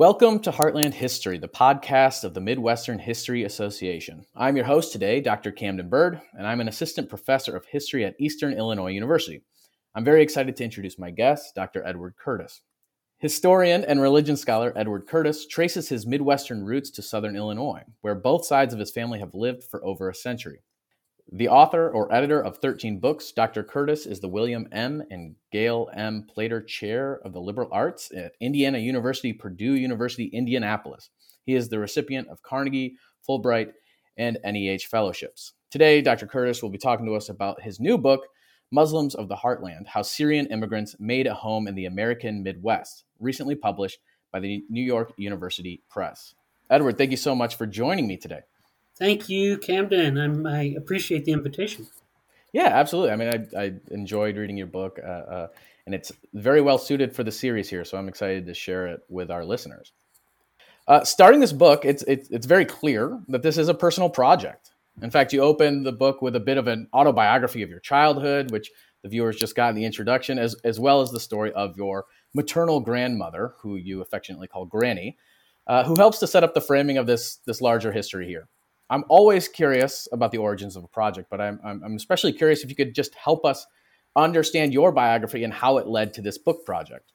Welcome to Heartland History, the podcast of the Midwestern History Association. I'm your host today, Dr. Camden Bird, and I'm an assistant professor of history at Eastern Illinois University. I'm very excited to introduce my guest, Dr. Edward Curtis. Historian and religion scholar Edward Curtis traces his Midwestern roots to Southern Illinois, where both sides of his family have lived for over a century. The author or editor of 13 books, Dr. Curtis is the William M. and Gail M. Plater Chair of the Liberal Arts at Indiana University, Purdue University, Indianapolis. He is the recipient of Carnegie, Fulbright, and NEH fellowships. Today, Dr. Curtis will be talking to us about his new book, Muslims of the Heartland How Syrian Immigrants Made a Home in the American Midwest, recently published by the New York University Press. Edward, thank you so much for joining me today. Thank you, Camden. I'm, i appreciate the invitation. Yeah, absolutely. I mean, I, I enjoyed reading your book, uh, uh, and it's very well suited for the series here. So I'm excited to share it with our listeners. Uh, starting this book, it's, it's it's very clear that this is a personal project. In fact, you open the book with a bit of an autobiography of your childhood, which the viewers just got in the introduction, as as well as the story of your maternal grandmother, who you affectionately call Granny, uh, who helps to set up the framing of this this larger history here. I'm always curious about the origins of a project, but I'm, I'm, especially curious if you could just help us understand your biography and how it led to this book project.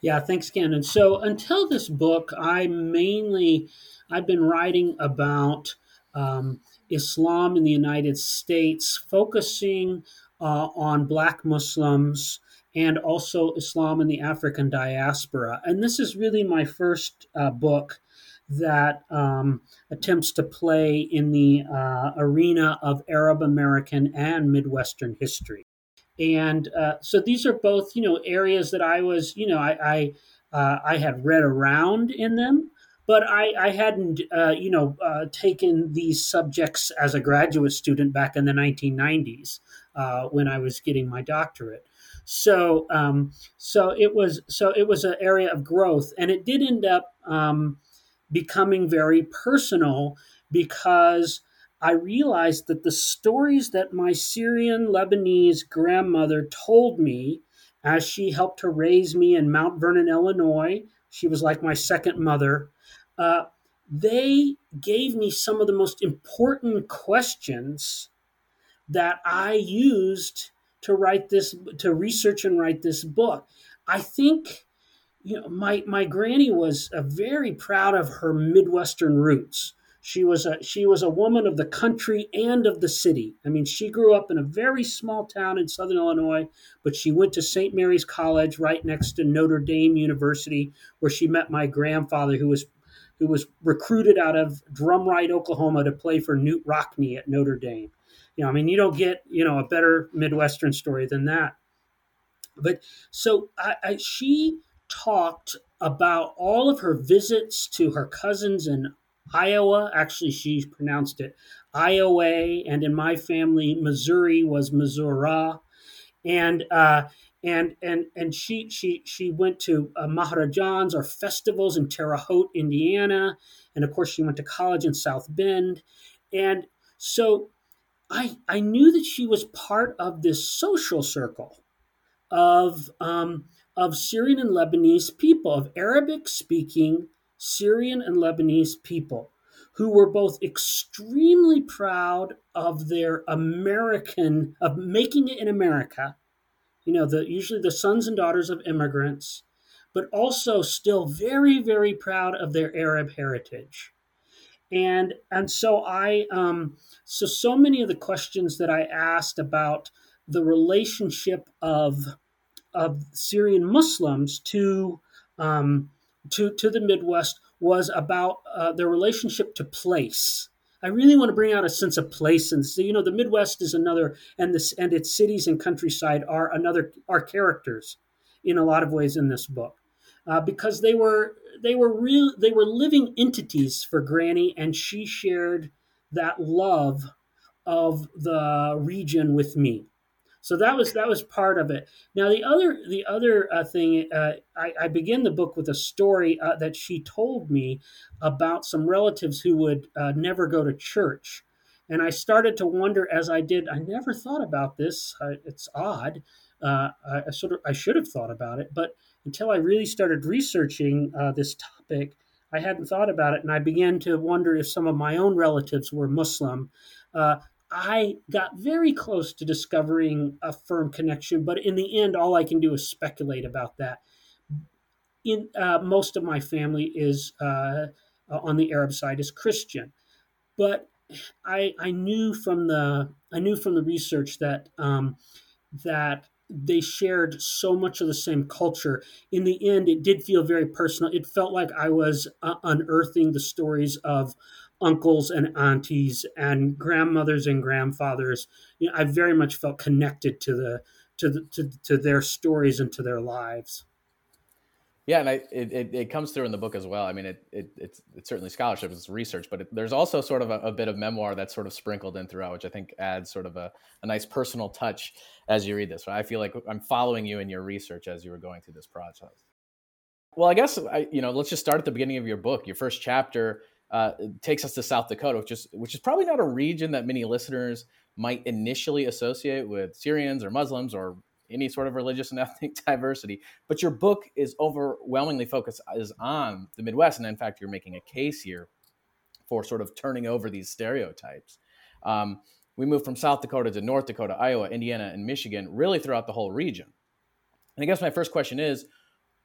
Yeah, thanks, Ken. so until this book, I mainly I've been writing about um, Islam in the United States, focusing uh, on Black Muslims and also Islam in the African diaspora. And this is really my first uh, book that um, attempts to play in the uh, arena of Arab American and Midwestern history. And uh, so these are both, you know, areas that I was, you know, I I, uh, I had read around in them, but I, I hadn't, uh, you know, uh, taken these subjects as a graduate student back in the 1990s uh, when I was getting my doctorate. So, um, so it was, so it was an area of growth, and it did end up. Um, becoming very personal because I realized that the stories that my Syrian Lebanese grandmother told me as she helped to raise me in Mount Vernon, Illinois, she was like my second mother. Uh, they gave me some of the most important questions that I used to write this, to research and write this book. I think you know, my my granny was very proud of her Midwestern roots. She was a she was a woman of the country and of the city. I mean, she grew up in a very small town in Southern Illinois, but she went to St. Mary's College right next to Notre Dame University, where she met my grandfather, who was who was recruited out of Drumright, Oklahoma, to play for Knute Rockne at Notre Dame. You know, I mean, you don't get you know a better Midwestern story than that. But so I, I she talked about all of her visits to her cousins in Iowa. Actually, she pronounced it Iowa, and in my family, Missouri was Missouri. And uh, and and and she she she went to uh, Mahrajans or festivals in Terre Haute, Indiana, and of course she went to college in South Bend, and so I I knew that she was part of this social circle of um, of Syrian and Lebanese people, of Arabic speaking Syrian and Lebanese people, who were both extremely proud of their American, of making it in America, you know, the, usually the sons and daughters of immigrants, but also still very, very proud of their Arab heritage. And, and so I, um, so, so many of the questions that I asked about the relationship of of Syrian Muslims to um, to to the Midwest was about uh, their relationship to place. I really want to bring out a sense of place, and so, you know, the Midwest is another, and this and its cities and countryside are another are characters in a lot of ways in this book uh, because they were they were real they were living entities for Granny, and she shared that love of the region with me. So that was that was part of it. Now the other the other uh, thing uh, I, I, begin the book with a story uh, that she told me about some relatives who would uh, never go to church, And I started to wonder as I did. I never thought about this. I, it's odd. Uh, I, I, sort of I should have thought about it, but until I really started researching uh, this topic, I hadn't thought about it, and I began to wonder if some of my own relatives were Muslim. Uh, I got very close to discovering a firm connection, but in the end, all I can do is speculate about that. In uh, most of my family is uh, on the Arab side is Christian, but I I knew from the I knew from the research that um, that they shared so much of the same culture. In the end, it did feel very personal. It felt like I was uh, unearthing the stories of uncles and aunties and grandmothers and grandfathers. You know, I very much felt connected to the to the, to, to their stories and to their lives. Yeah, and I, it, it, it, comes through in the book as well. I mean, it, it it's, it's certainly scholarship, it's research, but it, there's also sort of a, a, bit of memoir that's sort of sprinkled in throughout, which I think adds sort of a, a nice personal touch as you read this. I feel like I'm following you in your research as you were going through this process. Well, I guess I, you know, let's just start at the beginning of your book. Your first chapter uh, takes us to South Dakota, which is which is probably not a region that many listeners might initially associate with Syrians or Muslims or any sort of religious and ethnic diversity. But your book is overwhelmingly focused is on the Midwest, and in fact, you're making a case here for sort of turning over these stereotypes. Um, we moved from South Dakota to North Dakota, Iowa, Indiana, and Michigan, really throughout the whole region. And I guess my first question is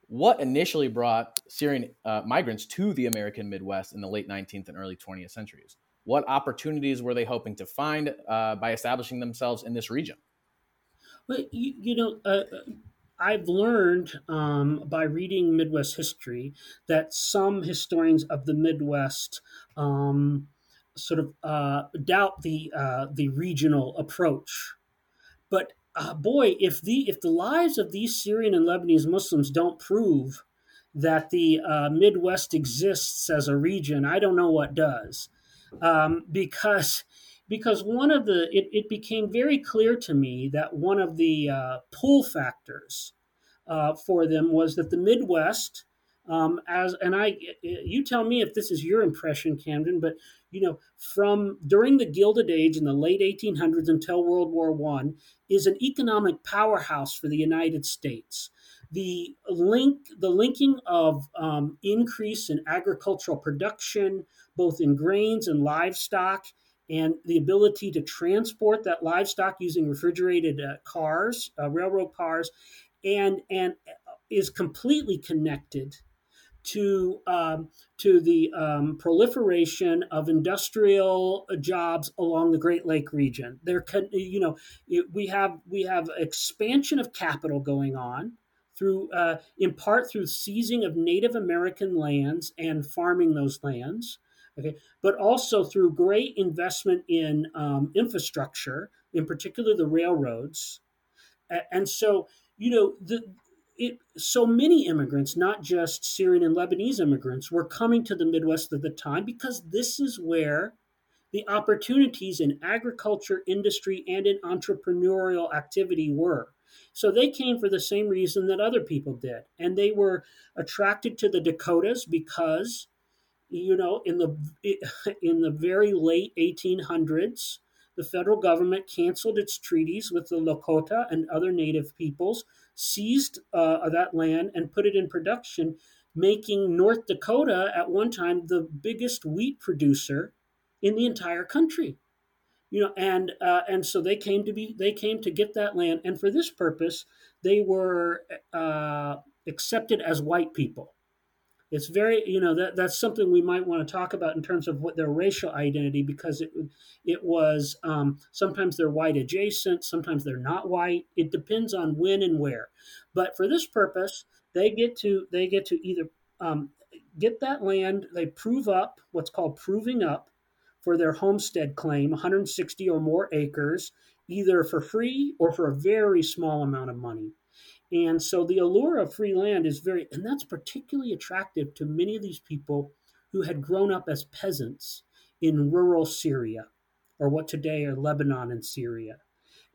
what initially brought Syrian uh, migrants to the American Midwest in the late 19th and early 20th centuries? What opportunities were they hoping to find uh, by establishing themselves in this region? Well, you, you know, uh, I've learned um, by reading Midwest history that some historians of the Midwest um, sort of uh, doubt the uh, the regional approach. But uh, boy, if the if the lives of these Syrian and Lebanese Muslims don't prove that the uh, Midwest exists as a region, I don't know what does, um, because because one of the it, it became very clear to me that one of the uh, pull factors uh, for them was that the Midwest, um, as and I, you tell me if this is your impression, Camden, but you know, from during the Gilded Age in the late 1800s until World War One, is an economic powerhouse for the United States. The link, the linking of um, increase in agricultural production, both in grains and livestock, and the ability to transport that livestock using refrigerated uh, cars, uh, railroad cars, and and is completely connected to um, to the um, proliferation of industrial jobs along the Great Lake region. There, can, you know, we have we have expansion of capital going on through, uh, in part, through seizing of Native American lands and farming those lands okay, but also through great investment in um, infrastructure, in particular the railroads. And so, you know, the, it, so many immigrants, not just Syrian and Lebanese immigrants, were coming to the Midwest at the time because this is where the opportunities in agriculture, industry, and in entrepreneurial activity were. So they came for the same reason that other people did. And they were attracted to the Dakotas because you know, in the in the very late 1800s, the federal government canceled its treaties with the Lakota and other native peoples, seized uh, that land, and put it in production, making North Dakota at one time the biggest wheat producer in the entire country. You know, and uh, and so they came to be they came to get that land, and for this purpose, they were uh, accepted as white people it's very you know that that's something we might want to talk about in terms of what their racial identity because it it was um, sometimes they're white adjacent sometimes they're not white. It depends on when and where. But for this purpose they get to they get to either um, get that land they prove up what's called proving up for their homestead claim 160 or more acres either for free or for a very small amount of money and so the allure of free land is very, and that's particularly attractive to many of these people who had grown up as peasants in rural Syria, or what today are Lebanon and Syria.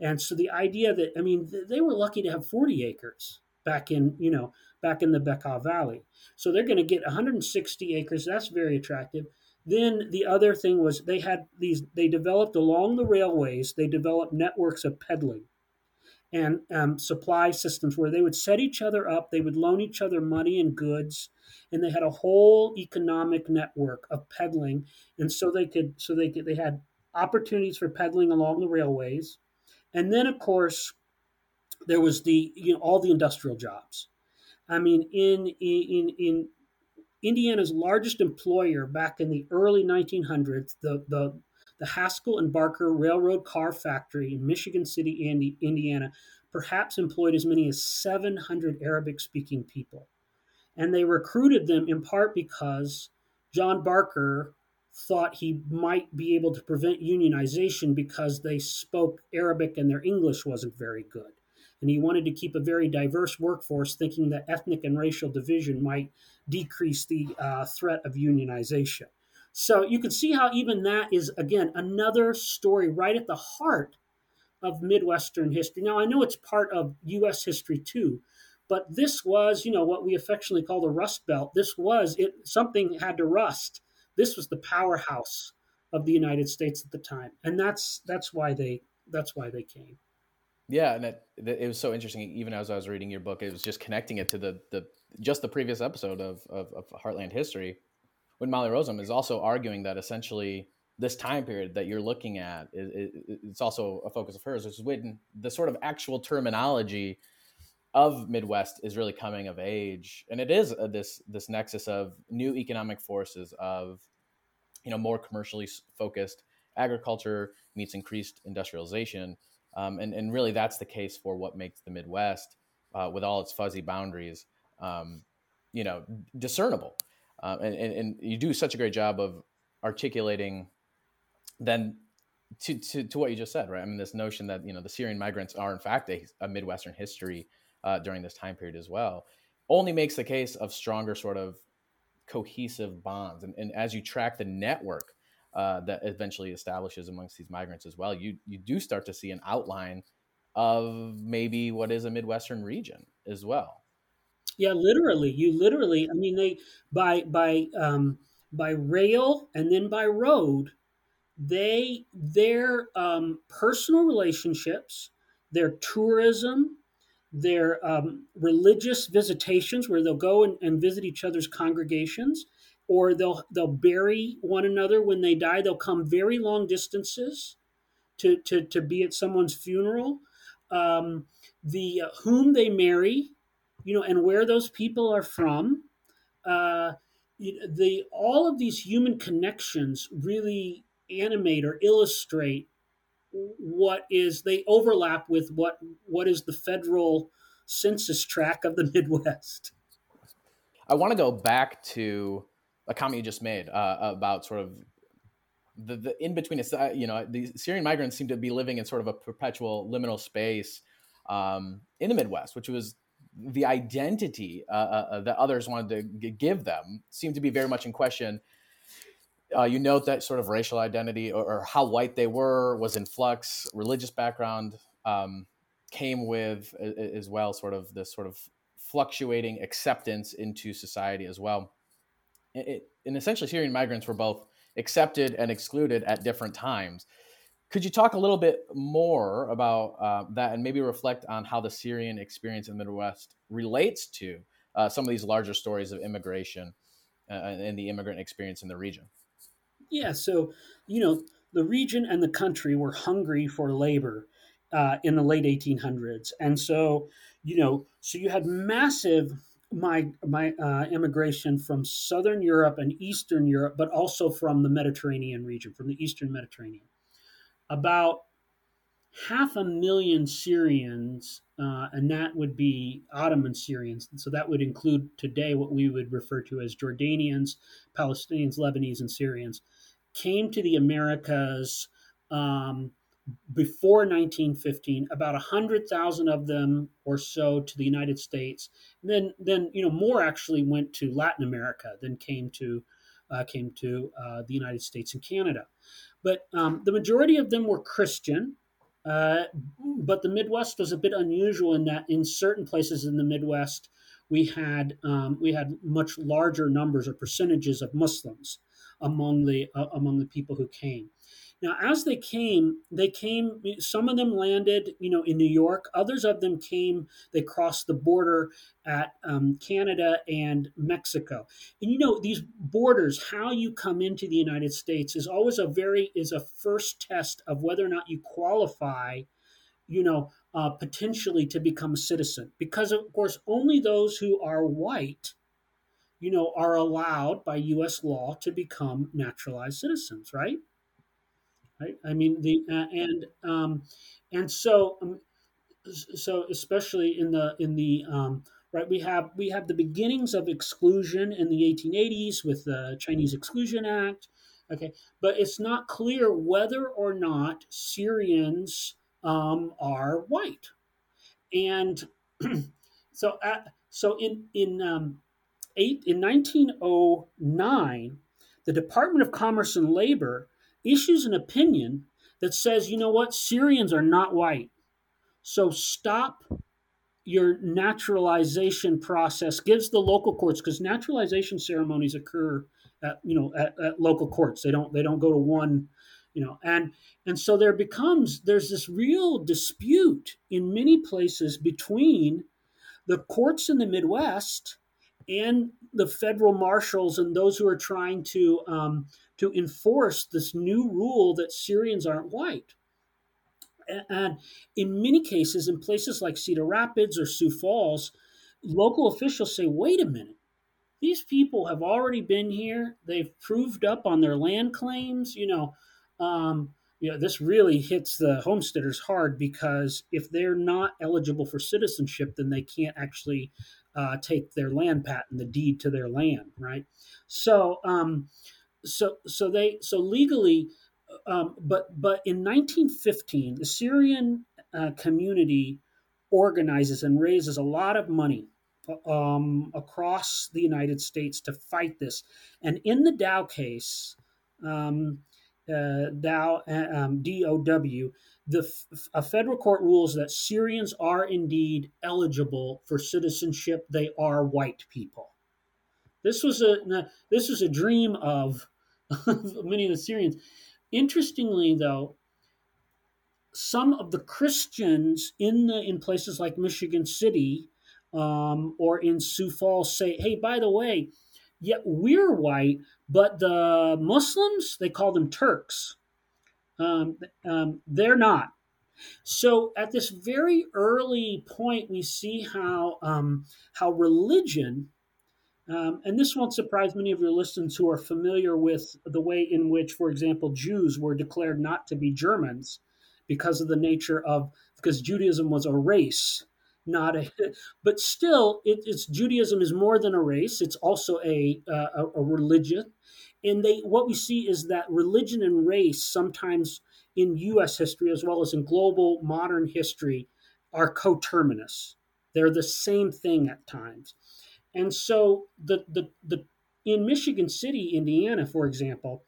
And so the idea that, I mean, they were lucky to have 40 acres back in, you know, back in the Bekaa Valley. So they're going to get 160 acres. That's very attractive. then the other thing was they had these they developed along the railways they developed networks of peddling and um, supply systems where they would set each other up they would loan each other money and goods and they had a whole economic network of peddling and so they could so they could they had opportunities for peddling along the railways. And then of course there was the you know all the industrial jobs. I mean in in in indiana's largest employer back in the early 1900s the the the Haskell and Barker Railroad Car Factory in Michigan City, Indiana, perhaps employed as many as 700 Arabic speaking people. And they recruited them in part because John Barker thought he might be able to prevent unionization because they spoke Arabic and their English wasn't very good. And he wanted to keep a very diverse workforce, thinking that ethnic and racial division might decrease the uh, threat of unionization. So you can see how even that is, again, another story right at the heart of Midwestern history. Now, I know it's part of U.S. history too, but this was, you know, what we affectionately call the Rust Belt. This was it. Something had to rust. This was the powerhouse of the United States at the time, and that's that's why they that's why they came. Yeah, and it, it was so interesting. Even as I was reading your book, it was just connecting it to the the just the previous episode of of, of Heartland history when Molly Rozum is also arguing that essentially this time period that you're looking at is, it's also a focus of hers, which is when the sort of actual terminology of Midwest is really coming of age, and it is this this nexus of new economic forces of you know more commercially focused agriculture meets increased industrialization, um, and and really that's the case for what makes the Midwest uh, with all its fuzzy boundaries, um, you know, discernible um, and, and, and you do such a great job of articulating then to, to, to what you just said, right? I mean, this notion that, you know, the Syrian migrants are in fact a, a Midwestern history uh, during this time period as well, only makes the case of stronger sort of cohesive bonds. And, and as you track the network uh, that eventually establishes amongst these migrants as well, you, you do start to see an outline of maybe what is a Midwestern region as well. Yeah, literally. You literally. I mean, they by by um, by rail and then by road. They their um, personal relationships, their tourism, their um, religious visitations, where they'll go and, and visit each other's congregations, or they'll they'll bury one another when they die. They'll come very long distances to to to be at someone's funeral. Um, the uh, whom they marry you know, and where those people are from. Uh, the all of these human connections really animate or illustrate what is they overlap with what what is the federal census tract of the Midwest. I want to go back to a comment you just made uh, about sort of the, the in between. You know, the Syrian migrants seem to be living in sort of a perpetual liminal space um, in the Midwest, which was the identity uh, uh, uh, that others wanted to g- give them seemed to be very much in question. Uh, you note that sort of racial identity or, or, how white they were was in flux. Religious background um, came with as well, sort of this sort of fluctuating acceptance into society as well. It, it, and essentially, Syrian migrants were both accepted and excluded at different times. Could you talk a little bit more about uh, that and maybe reflect on how the Syrian experience in the Midwest relates to uh, some of these larger stories of immigration uh, and the immigrant experience in the region? Yeah, so, you know, the region and the country were hungry for labor uh, in the late 1800s. And so, you know, so you had massive my my uh, immigration from southern Europe and eastern Europe, but also from the Mediterranean region, from the eastern Mediterranean about half a million Syrians, uh, and that would be Ottoman Syrians. so that would include today what we would refer to as Jordanians, Palestinians, Lebanese, and Syrians, came to the Americas um, before 1915. About 100,000 of them or so to the United States. And then, then you know, more actually went to Latin America than came to uh, came to uh, the United States and Canada. But um, the majority of them were Christian. Uh, but the Midwest was a bit unusual in that in certain places in the Midwest, we had um, we had much larger numbers or percentages of Muslims. among the uh, among the people who came. Now, as they came, they came. Some of them landed, you know, in New York. Others of them came. They crossed the border at um, Canada and Mexico. And you know, these borders, how you come into the United States, is always a very is a first test of whether or not you qualify. You know, uh, potentially to become a citizen, because of course, only those who are white you know, are allowed by U.S. law to become naturalized citizens, right? Right? I mean the uh, and um, and so um, so especially in the in the um, right we have we have the beginnings of exclusion in the 1880s with the Chinese Exclusion Act. Okay, but it's not clear whether or not Syrians um, are white, and so uh, so in in um, eight in 1909, the Department of Commerce and Labor issues an opinion that says, you know what, Syrians are not white. So stop your naturalization process, gives the local courts, because naturalization ceremonies occur at, you know, at, at local courts. They don't, they don't go to one, you know, and, and so there becomes, there's this real dispute in many places between the courts in the Midwest and the federal marshals and those who are trying to um, to enforce this new rule that Syrians aren't white. And in many cases, in places like Cedar Rapids or Sioux Falls, local officials say, wait a minute, these people have already been here. They've proved up on their land claims. You know, um, you know, this really hits the homesteaders hard because if they're not eligible for citizenship, then they can't actually uh, take their land patent, the deed to their land, right? So, um, so so they so legally um, but but in 1915 the syrian uh, community organizes and raises a lot of money um, across the united states to fight this and in the dow case um, uh, dow um, dow the a federal court rules that syrians are indeed eligible for citizenship they are white people this was a this was a dream of many of the Syrians. Interestingly, though, some of the Christians in the in places like Michigan City um, or in Sioux Falls say, "Hey, by the way, yeah, we're white, but the Muslims they call them Turks. Um, um, they're not." So at this very early point, we see how um, how religion um, and this won't surprise many of your listeners who are familiar with the way in which, for example, Jews were declared not to be Germans because of the nature of, because Judaism was a race, not a, but still, it, it's Judaism is more than a race. It's also a, uh, a, religion. And they, what we see is that religion and race sometimes in U.S. history as well as in global modern history are coterminous. They're the same thing at times. And so the, the, the in Michigan City, Indiana, for example,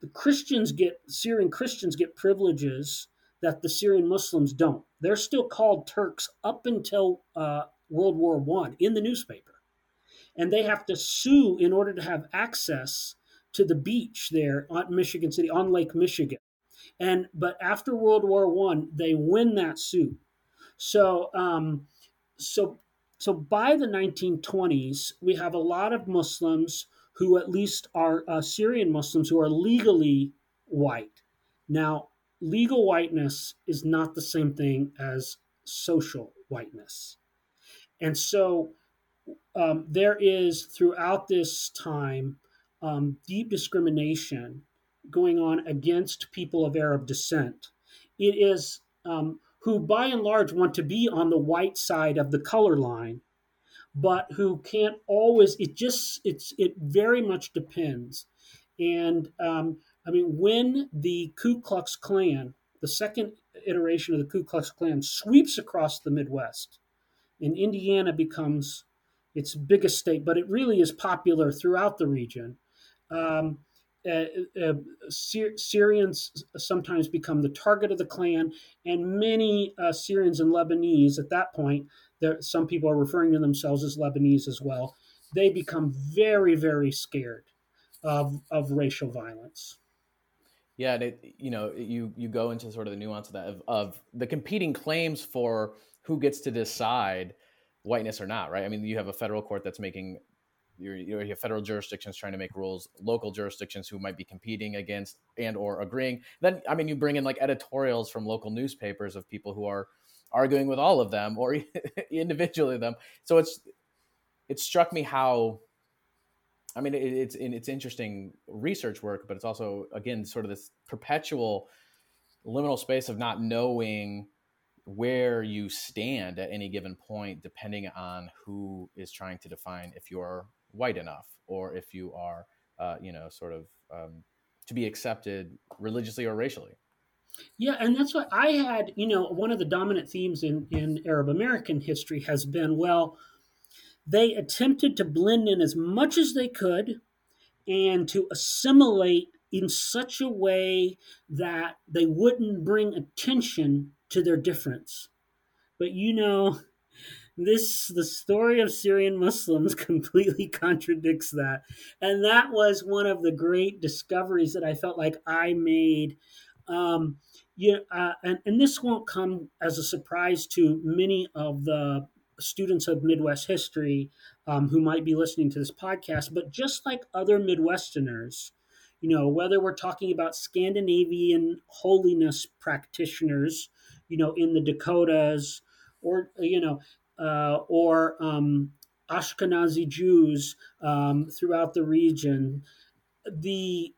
the Christians get Syrian Christians get privileges that the Syrian Muslims don't. They're still called Turks up until uh, World War One in the newspaper, and they have to sue in order to have access to the beach there on Michigan City on Lake Michigan. And but after World War One, they win that suit. So um, so so by the 1920s, we have a lot of Muslims who at least are uh, Syrian Muslims who are legally white. Now, legal whiteness is not the same thing as social whiteness. And so um, there is throughout this time um, deep discrimination going on against people of Arab descent. It is um, who by and large want to be on the white side of the color line but who can't always it just it's it very much depends and um, i mean when the ku klux klan the second iteration of the ku klux klan sweeps across the midwest and indiana becomes its biggest state but it really is popular throughout the region um, uh, uh, Syrians sometimes become the target of the Klan, and many uh, Syrians and Lebanese at that point, there, some people are referring to themselves as Lebanese as well. They become very, very scared of, of racial violence. Yeah, it, you know, you you go into sort of the nuance of that of, of the competing claims for who gets to decide whiteness or not, right? I mean, you have a federal court that's making you you have federal jurisdictions trying to make rules, local jurisdictions who might be competing against and or agreeing. Then, I mean, you bring in like editorials from local newspapers of people who are arguing with all of them or individually them. So it's it struck me how I mean, it, it's it's interesting research work, but it's also again sort of this perpetual liminal space of not knowing where you stand at any given point, depending on who is trying to define if you're white enough or if you are, uh, you know, sort of um, to be accepted religiously or racially. Yeah, and that's what I had. You know, one of the dominant themes in in Arab American history has been well they attempted to blend in as much as they could and to assimilate in such a way that they wouldn't bring attention to their difference. But you know, this the story of Syrian Muslims completely contradicts that. And that was one of the great discoveries that I felt like I made. Um, yeah, uh, and, and this won't come as a surprise to many of the students of Midwest history um, who might be listening to this podcast, but just like other Midwesterners, you know, whether we're talking about Scandinavian holiness practitioners, you know, in the Dakotas, or you know, uh, or um, Ashkenazi Jews um, throughout the region, the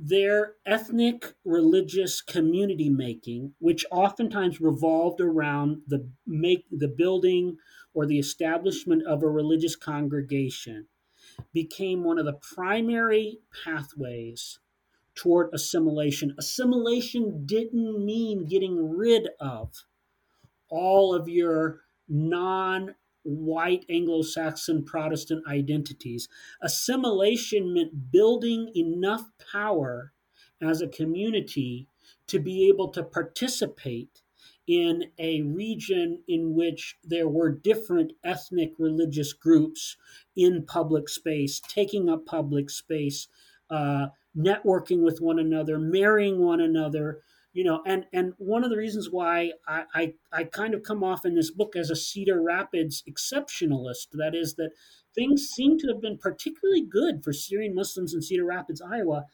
their ethnic religious community making, which oftentimes revolved around the make the building or the establishment of a religious congregation, became one of the primary pathways toward assimilation. Assimilation didn't mean getting rid of all of your non white Anglo Saxon Protestant identities. Assimilation meant building enough power as a community to be able to participate in a region in which there were different ethnic religious groups in public space, taking up public space, uh, networking with one another, marrying one another, you know and and one of the reasons why I, I, I kind of come off in this book as a cedar rapids exceptionalist that is that things seem to have been particularly good for syrian muslims in cedar rapids iowa.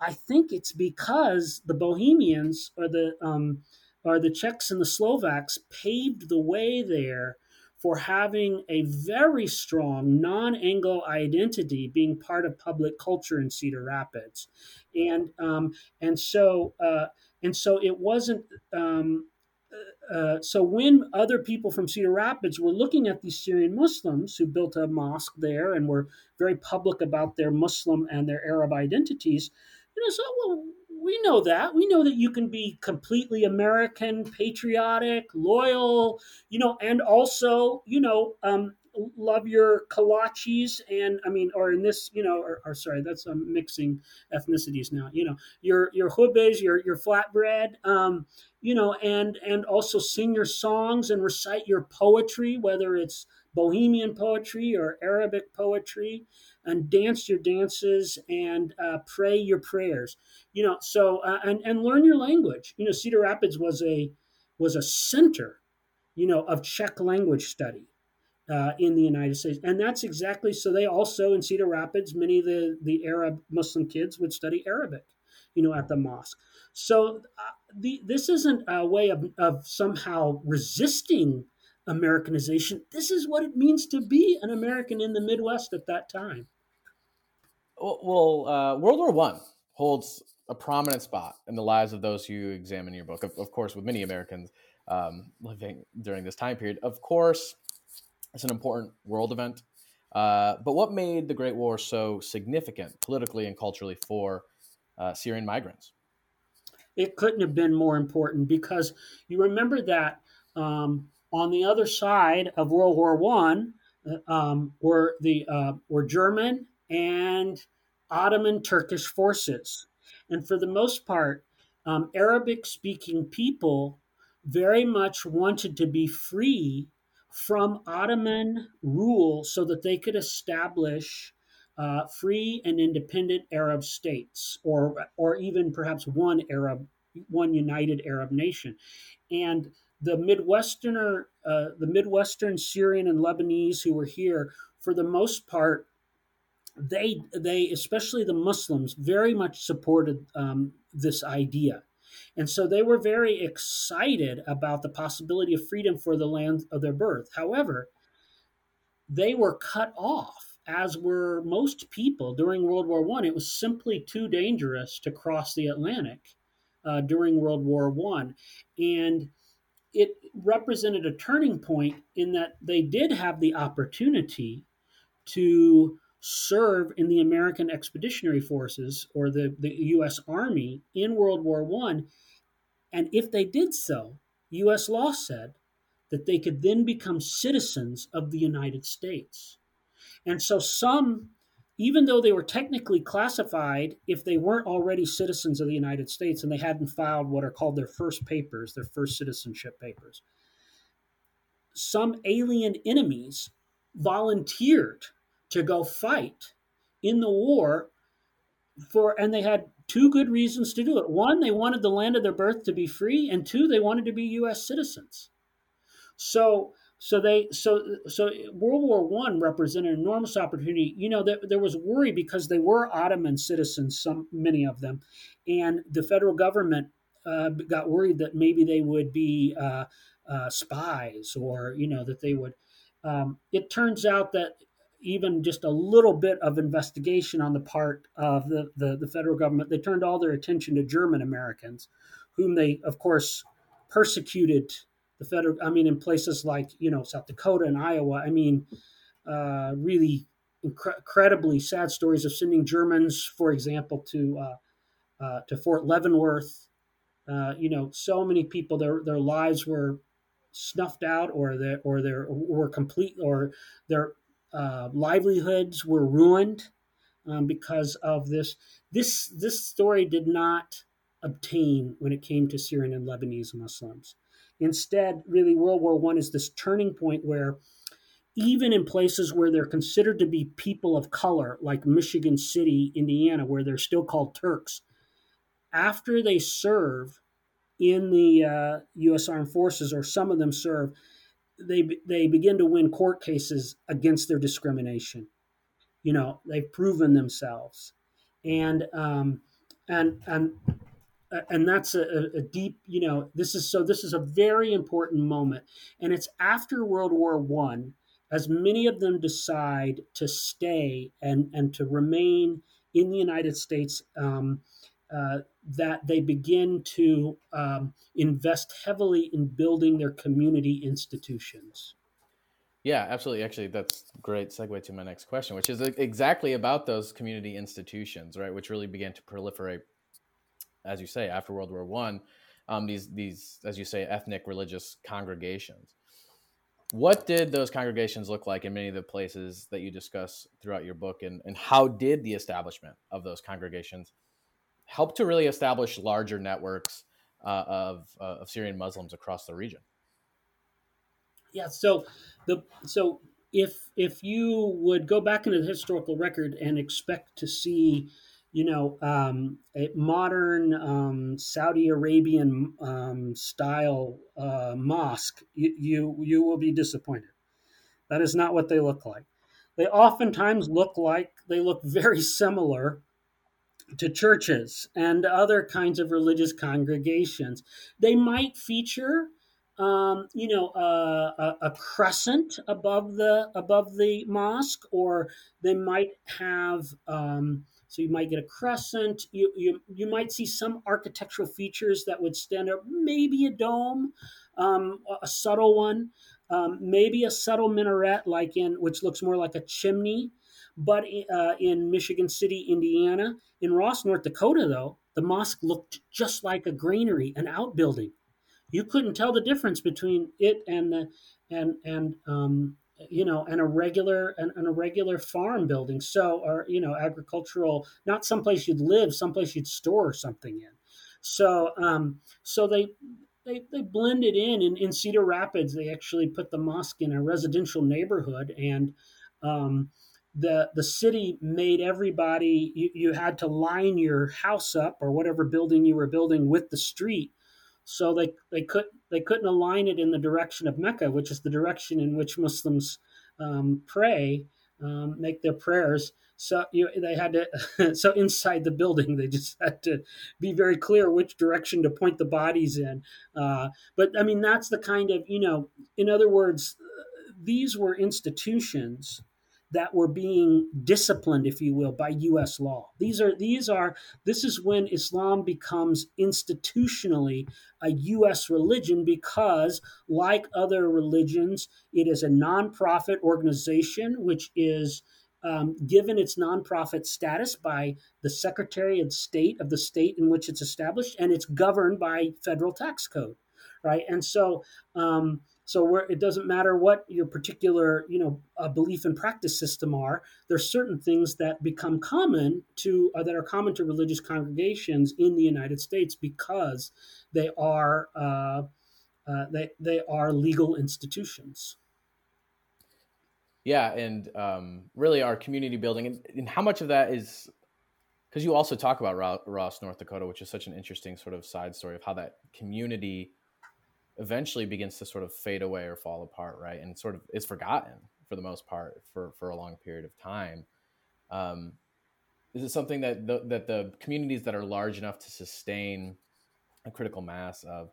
I think it's because the bohemians or the um, or the czechs and the slovaks paved the way there for having a very strong non-Anglo identity being part of public culture in Cedar Rapids, and um, and so uh, and so it wasn't. Um, uh, uh, so when other people from Cedar Rapids were looking at these Syrian Muslims who built a mosque there and were very public about their Muslim and their Arab identities, you know, so well, we know that. We know that you can be completely American, patriotic, loyal, you know, and also, you know, um, love your kolaches and I mean, or in this, you know, or, or sorry, that's I'm mixing ethnicities now. You know, your your khubz, your your flatbread, um, you know, and and also sing your songs and recite your poetry, whether it's Bohemian poetry or Arabic poetry, and dance your dances and uh, pray your prayers. You know, so uh, and and learn your language. You know, Cedar Rapids was a was a center, you know, of Czech language study uh, in the United States. And that's exactly so. They also in Cedar Rapids, many of the the Arab Muslim kids would study Arabic, you know, at the mosque. So uh, the, this isn't a way of, of somehow resisting Americanization. This is what it means to be an American in the Midwest at that time. Well, uh, World War One holds a prominent spot in the lives of those who examine your book. Of, of course, with many Americans um, living during this time period. Of course, it's an important world event. Uh, but what made the Great War so significant politically and culturally for uh, Syrian migrants? It couldn't have been more important because you remember that um, on the other side of World War One uh, um, were the uh, were German and Ottoman Turkish forces, and for the most part, um, Arabic-speaking people very much wanted to be free from Ottoman rule so that they could establish uh, free and independent Arab states, or or even perhaps one Arab, one united Arab nation, and the Midwesterner, uh, the Midwestern Syrian and Lebanese who were here, for the most part, they they especially the Muslims very much supported um, this idea. And so they were very excited about the possibility of freedom for the land of their birth. However, they were cut off, as were most people during World War One. It was simply too dangerous to cross the Atlantic uh, during World War One, and it represented a turning point in that they did have the opportunity to serve in the American Expeditionary Forces or the, the U.S. Army in World War One, and if they did so, U.S. law said that they could then become citizens of the United States. And so some, even though they were technically classified, if they weren't already citizens of the United States and they hadn't filed what are called their first papers, their first citizenship papers, some alien enemies volunteered to go fight in the war for and they had two good reasons to do it. One they wanted the land of their birth to be free and two they wanted to be us citizens. So so they so so world war one represented an enormous opportunity. You know there, there was worry because they were ottoman citizens some many of them and the federal government uh, got worried that maybe they would be uh, uh, spies or you know that they would um, it turns out that even just a little bit of investigation on the part of the, the, the, federal government, they turned all their attention to German Americans, whom they, of course, persecuted the federal, I mean, in places like, you know, South Dakota and Iowa. I mean, uh, really incre- incredibly sad stories of sending Germans, for example, to, uh, uh, to Fort Leavenworth. Uh, you know, so many people, their, their lives were snuffed out or they or they were complete or their uh, livelihoods were ruined um, because of this. This this story did not obtain when it came to Syrian and Lebanese Muslims. Instead, really, World War One is this turning point where even in places where they're considered to be people of color, like Michigan City, Indiana, where they're still called Turks, after they serve in the uh, U.S. Armed Forces, or some of them serve, they they begin to win court cases against their discrimination. You know, they've proven themselves, and um, and and and that's a, a, deep you know this is so this is a very important moment and it's after world war one as many of them decide to stay and and to remain in the united states um, uh, that they begin to um, invest heavily in building their community institutions. Yeah, absolutely. Actually, that's great segue to my next question, which is exactly about those community institutions, right? Which really began to proliferate, as you say, after World War One. Um, these these, as you say, ethnic religious congregations. What did those congregations look like in many of the places that you discuss throughout your book, and, and how did the establishment of those congregations helped to really establish larger networks uh, of, uh, of Syrian Muslims across the region. Yeah. So the so if if you would go back into the historical record and expect to see, you know, um, a modern um, Saudi Arabian um, style uh, mosque, you, you you will be disappointed. That is not what they look like. They oftentimes look like they look very similar to churches and other kinds of religious congregations. They might feature, um, you know, a, a, crescent above the above the mosque, or they might have. Um, so you might get a crescent. You, you you might see some architectural features that would stand up. Maybe a dome, um, a subtle one. Um, maybe a subtle minaret, like in which looks more like a chimney but uh, in Michigan City, Indiana, in Ross, North Dakota, though, the mosque looked just like a granary, an outbuilding. You couldn't tell the difference between it and the and and um, you know and a regular and, and, a regular farm building. So or you know agricultural, not someplace you'd live, someplace you'd store something in. So um, so they they, they blended in. in. In Cedar Rapids, they actually put the mosque in a residential neighborhood, and um, the the city made everybody you, you had to line your house up or whatever building you were building with the street so they they could they couldn't align it in the direction of Mecca, which is the direction in which Muslims um, pray, um, make their prayers. So you, they had to. so inside the building, they just had to be very clear which direction to point the bodies in. Uh, but I mean, that's the kind of you know. In other words, these were institutions that were being disciplined, if you will, by U.S. law. These are these are this is when Islam becomes institutionally a U.S. religion because, like other religions, it is a nonprofit organization which is um, given its nonprofit status by the Secretary of State of the state in which it's established, and it's governed by federal tax code, right? And so. Um, so it doesn't matter what your particular, you know, uh, belief and practice system are, there's certain things that become common to uh, that are common to religious congregations in the United States because they are uh, uh they they are legal institutions. Yeah, and um, really our community building, and, and how much of that is because you also talk about Ross, North Dakota, which is such an interesting sort of side story of how that community eventually begins to sort of fade away or fall apart, right? And sort of is forgotten for the most part for for a long period of time. Um, is it something that the, that the communities that are large enough to sustain a critical mass of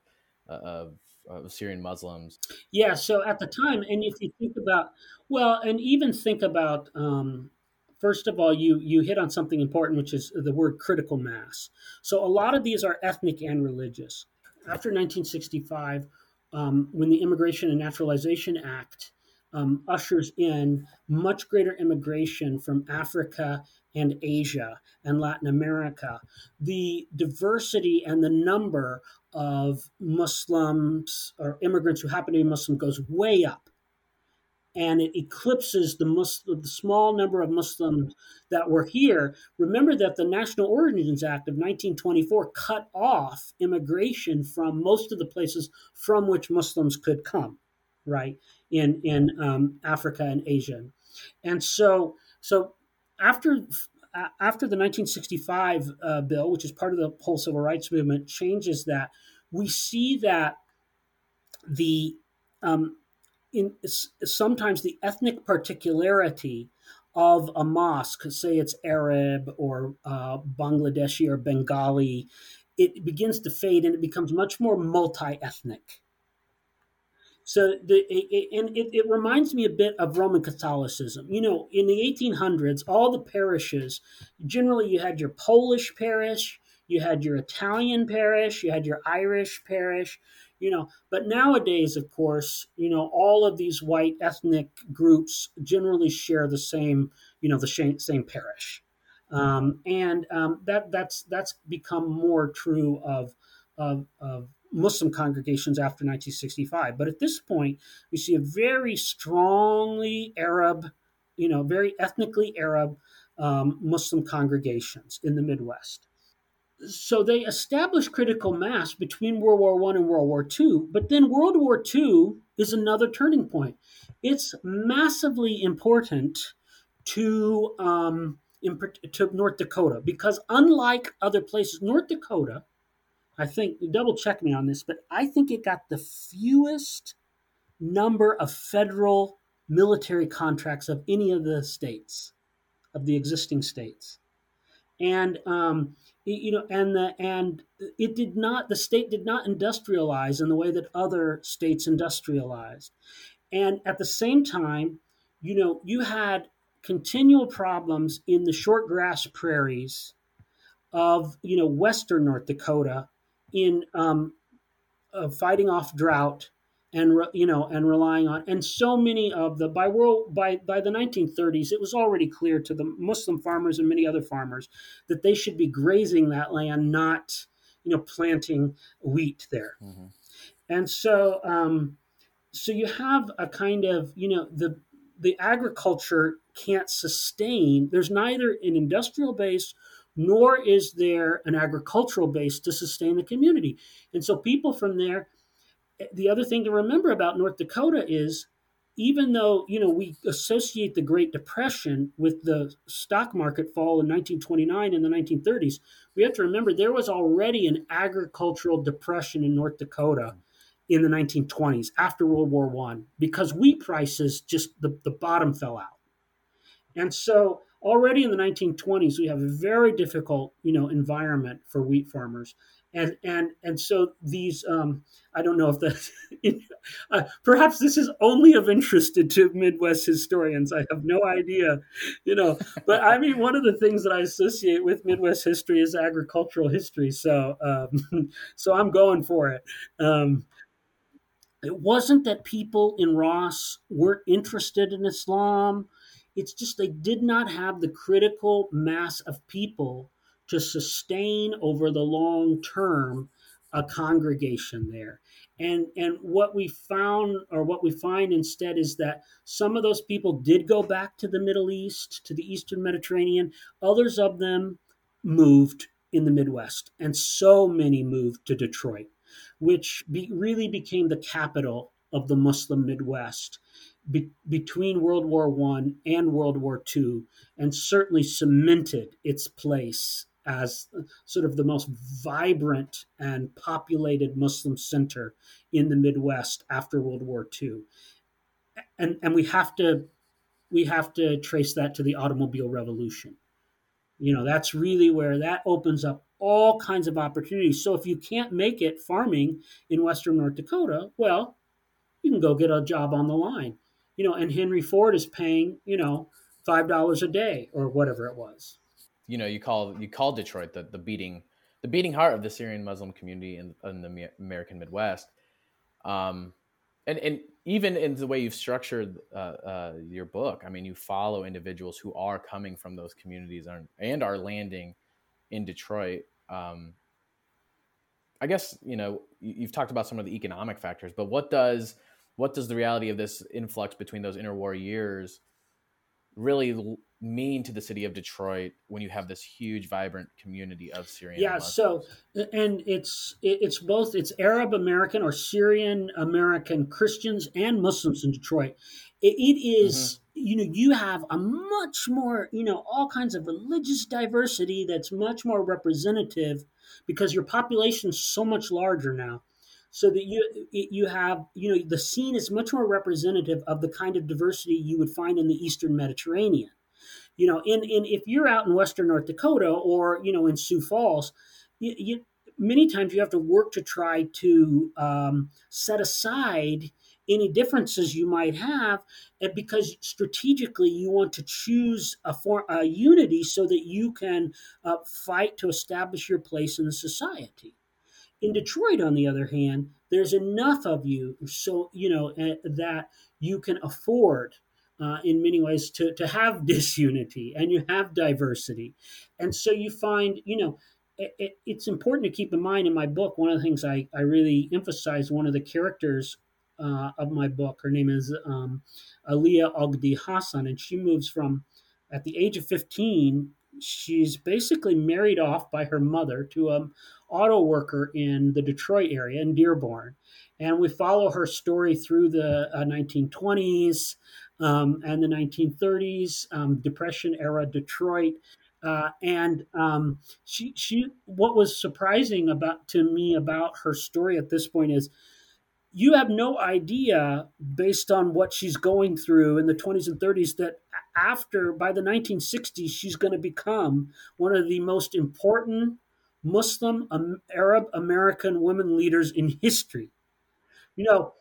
of, of Syrian Muslims? Yeah. So at the time, and if you think about well, and even think about. Um, first of all, you you hit on something important, which is the word critical mass. So a lot of these are ethnic and religious after 1965, um, when the Immigration and Naturalization Act um, ushers in much greater immigration from Africa and Asia and Latin America, the diversity and the number of Muslims or immigrants who happen to be Muslim goes way up and it eclipses the, Muslim, the small number of Muslims that were here. Remember that the National Origins Act of 1924 cut off immigration from most of the places from which Muslims could come, right in in um, Africa and Asia, and so so after. After the 1965 uh, bill, which is part of the whole civil rights movement, changes that, we see that the um, in sometimes the ethnic particularity of a mosque, say it's Arab or uh, Bangladeshi or Bengali, it begins to fade and it becomes much more multi-ethnic. So the it, and it, it reminds me a bit of Roman Catholicism. You know, in the 1800s, all the parishes generally you had your Polish parish, you had your Italian parish, you had your Irish parish, you know. But nowadays of course you know all of these white ethnic groups generally share the same you know the same parish. Um, and um, that that's that's become more true of, of, of Muslim congregations after 1965. But at this point, we see a very strongly Arab, you know, very ethnically Arab um, Muslim congregations in the Midwest so they established critical mass between World War One and World War Two, but then World War Two is another turning point. It's massively important to um, in, to North Dakota because unlike other places, North Dakota, I think you double check me on this, but I think it got the fewest number of federal military contracts of any of the states of the existing states, and um, you know and the and it did not the state did not industrialize in the way that other states industrialized. And at the same time you know you had continual problems in the short grass prairies of you know western north dakota in um, uh, fighting off drought and you know and relying on and so many of the by world by by the 1930s it was already clear to the muslim farmers and many other farmers that they should be grazing that land not you know planting wheat there mm-hmm. and so um so you have a kind of you know the the agriculture can't sustain there's neither an industrial base nor is there an agricultural base to sustain the community and so people from there the other thing to remember about North Dakota is even though you know we associate the Great Depression with the stock market fall in 1929 and the 1930s, we have to remember there was already an agricultural depression in North Dakota in the 1920s after World War One because wheat prices just the, the bottom fell out. And so already in the 1920s, we have a very difficult, you know, environment for wheat farmers. And and and so these, um, I don't know if that, uh, perhaps this is only of interest to Midwest historians. I have no idea, you know. But I mean, one of the things that I associate with Midwest history is agricultural history. So um, so I'm going for it. Um, it wasn't that people in Ross weren't interested in Islam. It's just they did not have the critical mass of people to sustain over the long term a congregation there. And and what we found or what we find instead is that some of those people did go back to the Middle East, to the Eastern Mediterranean. Others of them moved in the Midwest, and so many moved to Detroit which be, really became the capital of the Muslim Midwest be, between World War One and World War Two, and certainly cemented its place as sort of the most vibrant and populated Muslim center in the Midwest after World War II. And, and we have to we have to trace that to the automobile revolution. You know, that's really where that opens up all kinds of opportunities. So if you can't make it farming in Western North Dakota, well, you can go get a job on the line. You know, and Henry Ford is paying, you know, five dollars a day or whatever it was. You know, you call you call Detroit the, the beating the beating heart of the Syrian Muslim community in, in the American Midwest. Um, and and even in the way you've structured uh, uh, your book, I mean, you follow individuals who are coming from those communities and, and are landing in Detroit. Um, I guess you know you've talked about some of the economic factors, but what does what does the reality of this influx between those interwar years really mean to the city of Detroit when you have this huge, vibrant community of Syrian? Yeah, so and it's it's both it's Arab American or Syrian American Christians and Muslims in Detroit. it, it is, mm-hmm you know you have a much more you know all kinds of religious diversity that's much more representative because your population is so much larger now so that you you have you know the scene is much more representative of the kind of diversity you would find in the eastern mediterranean you know in, in if you're out in western north dakota or you know in sioux falls you, you many times you have to work to try to um, set aside any differences you might have and because strategically you want to choose a, for, a unity so that you can uh, fight to establish your place in the society. In detroit on the other hand there's enough of you so you know uh, that you can afford uh, in many ways to, to have disunity and you have diversity and so you find you know it, it's important to keep in mind in my book one of the things I, I really emphasize one of the characters uh, of my book. Her name is um, Aliya Ogdie Hassen, and she moves from at the age of 15. She's basically married off by her mother to an auto worker in the Detroit area in Dearborn. And we follow her story through the uh, 1920s um, and the 1930s, um, Depression era Detroit. Uh, and um, she, she, what was surprising about to me about her story at this point is you have no idea based on what she's going through in the 20s and 30s that after by the 1960s she's going to become one of the most important muslim um, arab american women leaders in history you know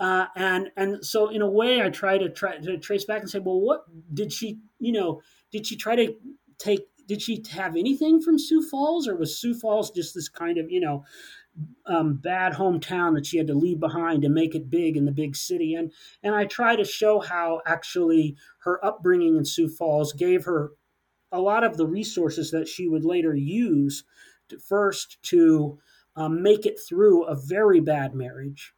uh, and and so in a way i try to try to trace back and say well what did she you know did she try to take did she have anything from sioux falls or was sioux falls just this kind of you know um, bad hometown that she had to leave behind to make it big in the big city. And and I try to show how actually her upbringing in Sioux Falls gave her a lot of the resources that she would later use to, first to um, make it through a very bad marriage,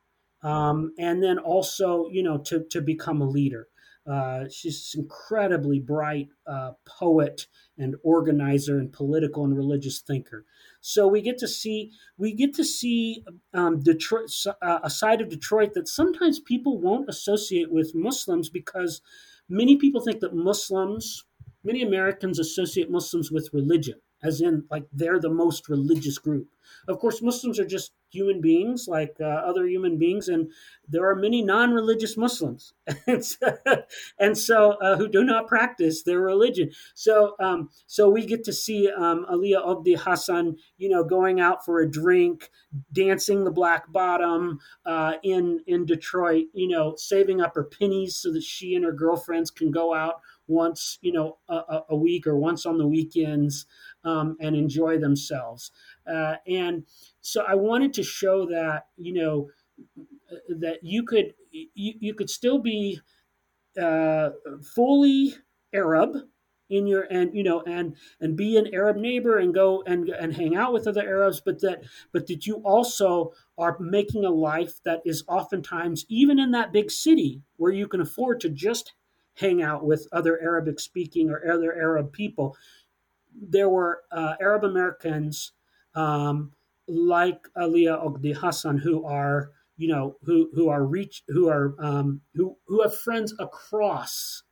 um, and then also you know to to become a leader. Uh, she's an incredibly bright uh, poet and organizer and political and religious thinker. So we get to see we get to see um, Detroit, uh, a side of Detroit that sometimes people won't associate with Muslims because many people think that Muslims, many Americans associate Muslims with religion as in like they're the most religious group. Of course, Muslims are just human beings like uh, other human beings, and there are many non-religious Muslims, and so, and so uh, who do not practice their religion. So, um, so we get to see um, Aliya Ogdie Hassen, you know, going out for a drink, dancing the black bottom uh, in in Detroit, you know, saving up her pennies so that she and her girlfriends can go out once, you know, a, a week or once on the weekends um, and enjoy themselves. Uh, and so I wanted to show that, you know, that you could you, you could still be uh, fully Arab in your and you know and and be an Arab neighbor and go and and hang out with other Arabs, but that but that you also are making a life that is oftentimes even in that big city where you can afford to just hang out with other Arabic speaking or other Arab people. There were uh, Arab Americans um, like Aliya Ogdie Hassen who are you know who who are reach who are um, who who have friends across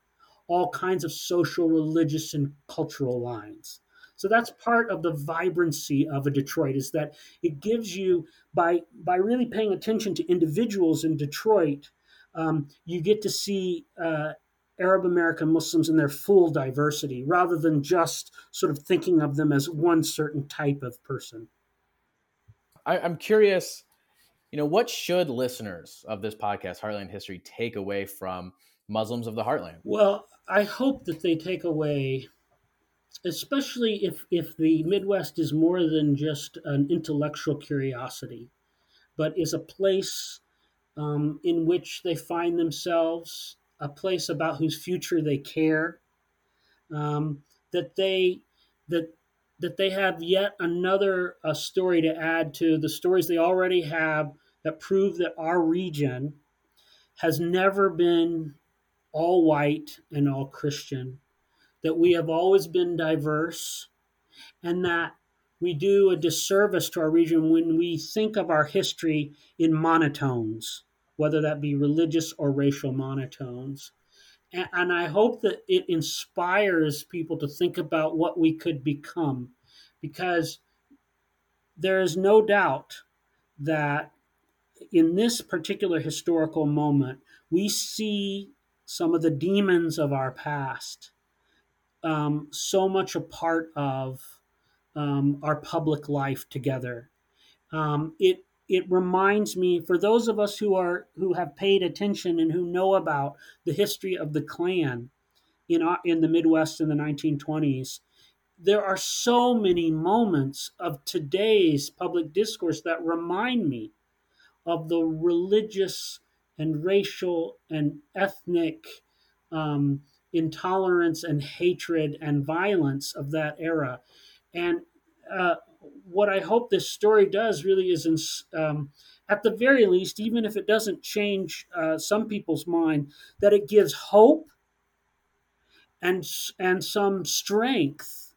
all kinds of social, religious, and cultural lines. So that's part of the vibrancy of a Detroit is that it gives you by by really paying attention to individuals in Detroit, um, you get to see uh, Arab American Muslims in their full diversity rather than just sort of thinking of them as one certain type of person. I, I'm curious, you know, what should listeners of this podcast, Heartland History, take away from Muslims of the Heartland? Well, I hope that they take away, especially if, if the Midwest is more than just an intellectual curiosity, but is a place um, in which they find themselves a place about whose future they care, um, that they that that they have yet another uh, story to add to the stories they already have that prove that our region has never been all white and all Christian, that we have always been diverse, and that we do a disservice to our region when we think of our history in monotones whether that be religious or racial monotones. And, and I hope that it inspires people to think about what we could become because there is no doubt that in this particular historical moment, we see some of the demons of our past um, so much a part of um, our public life together. Um, it it reminds me for those of us who are who have paid attention and who know about the history of the Klan in in the Midwest in the 1920s there are so many moments of today's public discourse that remind me of the religious and racial and ethnic um, intolerance and hatred and violence of that era. And uh, what I hope this story does really is, um, at the very least, even if it doesn't change uh, some people's mind, that it gives hope and and some strength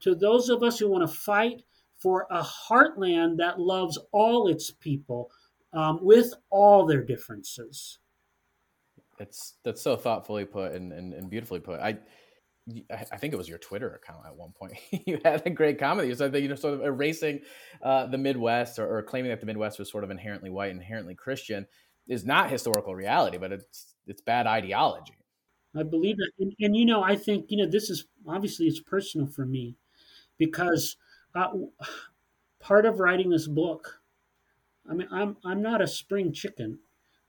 to those of us who want to fight for a heartland that loves all its people um, with all their differences. That's that's so thoughtfully put and, and, and beautifully put. I I think it was your Twitter account at one point. you had a great comment. You said that you're sort of erasing uh, the Midwest or, or, claiming that the Midwest was sort of inherently white, inherently Christian, is not historical reality, but it's it's bad ideology. I believe that, and, and you know, I think you know this is obviously it's personal for me because uh, part of writing this book. I mean, I'm I'm not a spring chicken,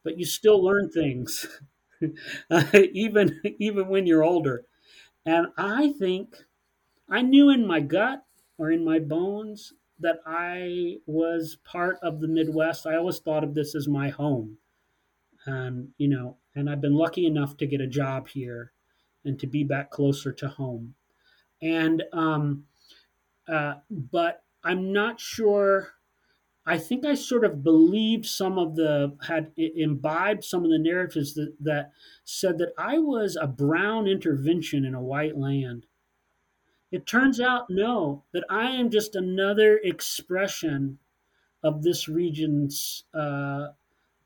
but you still learn things, even even when you're older and I think I knew in my gut or in my bones that I was part of the Midwest. I always thought of this as my home. And, you know, and I've been lucky enough to get a job here and to be back closer to home. And, um, uh, but I'm not sure I think I sort of believed some of the had imbibed some of the narratives that, that said that I was a brown intervention in a white land. It turns out no, that I am just another expression of this region's uh,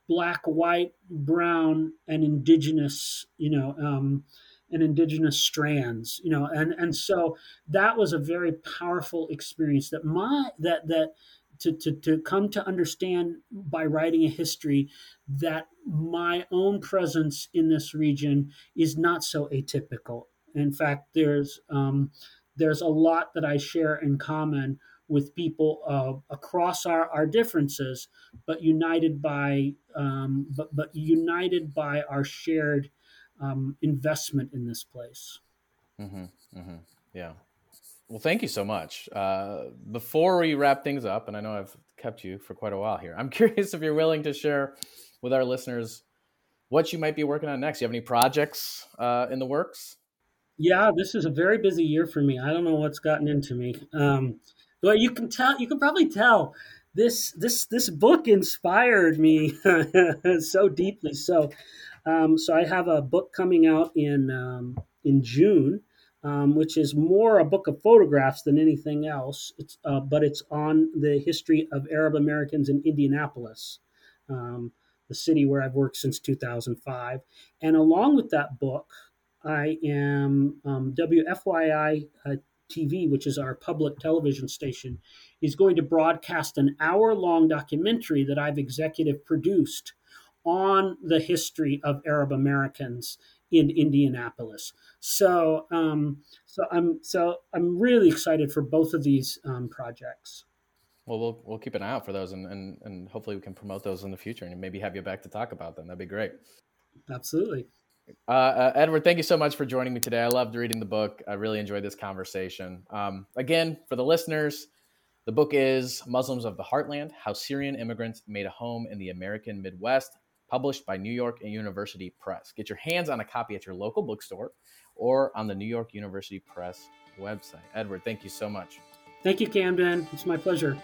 black, white, brown, and indigenous, you know, um, and indigenous strands, you know, and and so that was a very powerful experience that my that that to, to, to come to understand by writing a history that my own presence in this region is not so atypical. In fact, there's um, there's a lot that I share in common with people uh, across our, our differences, but united by um, but but united by our shared um, investment in this place. Mm-hmm, mm-hmm. Yeah. Well, thank you so much. Uh, before we wrap things up, and I know I've kept you for quite a while here, I'm curious if you're willing to share with our listeners what you might be working on next. You have any projects uh, in the works? Yeah, this is a very busy year for me. I don't know what's gotten into me. Um, but you can tell, you can probably tell this this this book inspired me so deeply. So, um, so I have a book coming out in um, in June um, which is more a book of photographs than anything else. It's, uh, but it's on the history of Arab Americans in Indianapolis, um, the city where I've worked since 2005. And along with that book, I am um, WFYI uh, TV, which is our public television station, is going to broadcast an hour long documentary that I've executive produced on the history of Arab Americans in Indianapolis. So, um, so I'm so I'm really excited for both of these um, projects. Well, we'll we'll keep an eye out for those, and, and and hopefully we can promote those in the future, and maybe have you back to talk about them. That'd be great. Absolutely. Uh, uh, Edward, thank you so much for joining me today. I loved reading the book. I really enjoyed this conversation. Um, again, for the listeners, the book is Muslims of the Heartland How Syrian Immigrants Made a Home in the American Midwest published by New York University Press. Get your hands on a copy at your local bookstore or on the New York University Press website. Edward, thank you so much. Thank you, Camden. It's my pleasure.